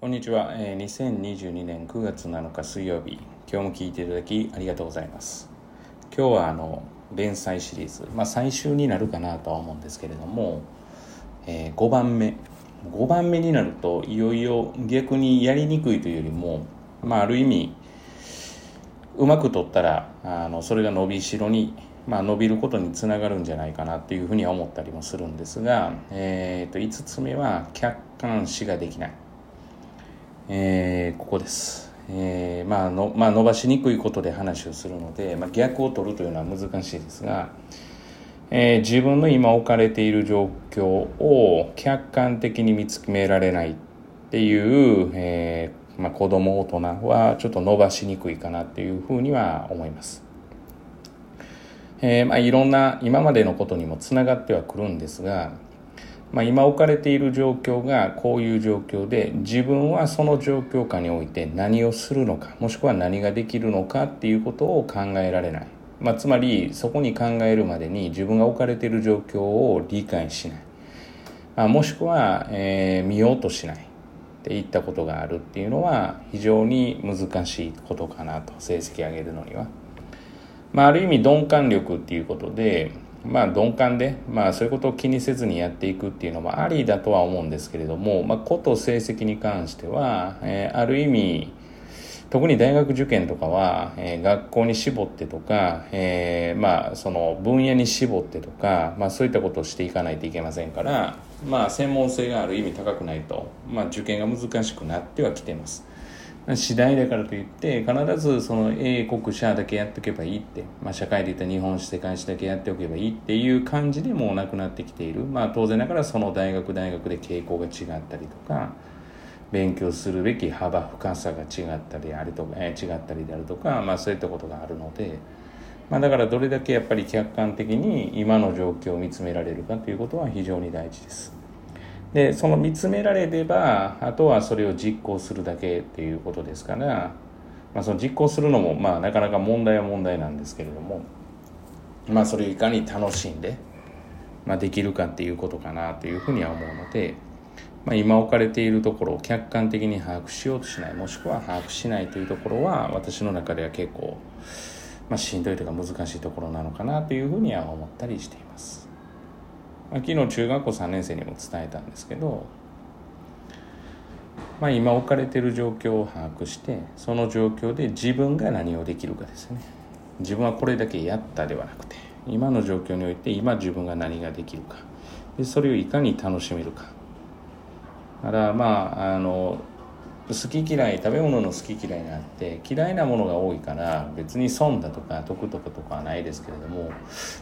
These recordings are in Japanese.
こんにちは、えー、2022年9月7日水曜日。今日も聞いていただきありがとうございます。今日はあの連載シリーズ、まあ、最終になるかなとは思うんですけれども、えー、5番目。5番目になるといよいよ逆にやりにくいというよりも、まあ、ある意味うまく取ったらあのそれが伸びしろにまあ、伸びることにつながるんじゃないかなっていうふうには思ったりもするんですが、えー、と5つ目は客観視ができない、えー、ここです、えー、まあのまあ、伸ばしにくいことで話をするので、まあ、逆を取るというのは難しいですが、えー、自分の今置かれている状況を客観的に見つめられないっていう、えーまあ、子供大人はちょっと伸ばしにくいかなっていうふうには思います。えー、まあ、いろんな今までのことにもつながってはくるんですが、まあ、今置かれている状況がこういう状況で自分はその状況下において何をするのかもしくは何ができるのかっていうことを考えられない、まあ、つまりそこに考えるまでに自分が置かれている状況を理解しない、まあ、もしくは、えー、見ようとしない。っていったことがある。っていうのは非常に難しいことかなと成績上げるのには。まあ、ある意味鈍感力っていうことで、まあ、鈍感で、まあ、そういうことを気にせずにやっていくっていうのもありだとは思うんですけれども、まあ、こと成績に関しては、えー、ある意味特に大学受験とかは、えー、学校に絞ってとか、えー、まあ、その分野に絞ってとか、まあ、そういったことをしていかないといけませんから、まあ、専門性がある意味高くないと、まあ、受験が難しくなってはきてます。次第だからといって必ずその英国社だけやっておけばいいって、まあ、社会で言った日本史世界史だけやっておけばいいっていう感じでもうなくなってきている、まあ、当然ながらその大学大学で傾向が違ったりとか勉強するべき幅深さが違ったりあるとか、え違ったりであるとか、まあ、そういったことがあるので、まあ、だからどれだけやっぱり客観的に今の状況を見つめられるかということは非常に大事です。でその見つめられればあとはそれを実行するだけっていうことですから、まあ、その実行するのも、まあ、なかなか問題は問題なんですけれども、まあ、それをいかに楽しんで、まあ、できるかっていうことかなというふうには思うので、まあ、今置かれているところを客観的に把握しようとしないもしくは把握しないというところは私の中では結構、まあ、しんどいというか難しいところなのかなというふうには思ったりしています。昨日中学校3年生にも伝えたんですけど、まあ、今置かれている状況を把握してその状況で自分が何をできるかですね。自分はこれだけやったではなくて今の状況において今自分が何ができるか。でそれをいかに楽しめるか。だからまああの好き嫌い食べ物の好き嫌いがあって嫌いなものが多いから別に損だとか得とかとかはないですけれども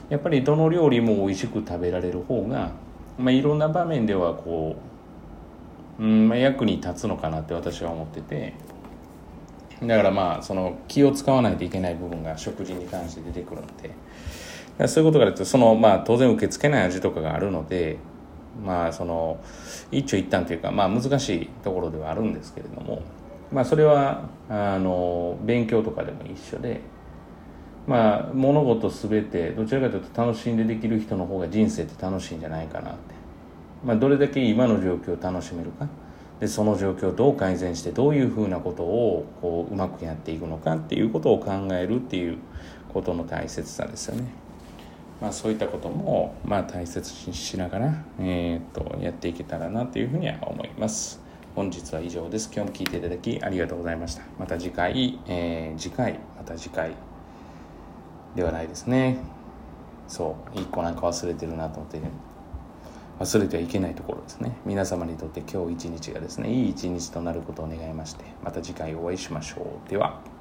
やっぱりどの料理も美味しく食べられる方が、まあ、いろんな場面ではこう、うんまあ、役に立つのかなって私は思っててだからまあその気を使わないといけない部分が食事に関して出てくるのでそういうことから言うとそのまあ当然受け付けない味とかがあるのでまあその一長一短というかまあ難しいところではあるんですけれどもまあそれはあの勉強とかでも一緒でまあ物事全てどちらかというと楽しんでできる人の方が人生って楽しいんじゃないかなって、まあ、どれだけ今の状況を楽しめるかでその状況をどう改善してどういうふうなことをこううまくやっていくのかっていうことを考えるっていうことの大切さですよね。まあ、そういったことも、まあ、大切にしながら、えー、っとやっていけたらなというふうには思います。本日は以上です。今日も聞いていただきありがとうございました。また次回、えー、次回、また次回ではないですね。そう、一個なんか忘れてるなと思って、忘れてはいけないところですね。皆様にとって今日一日がですね、いい一日となることを願いまして、また次回お会いしましょう。では。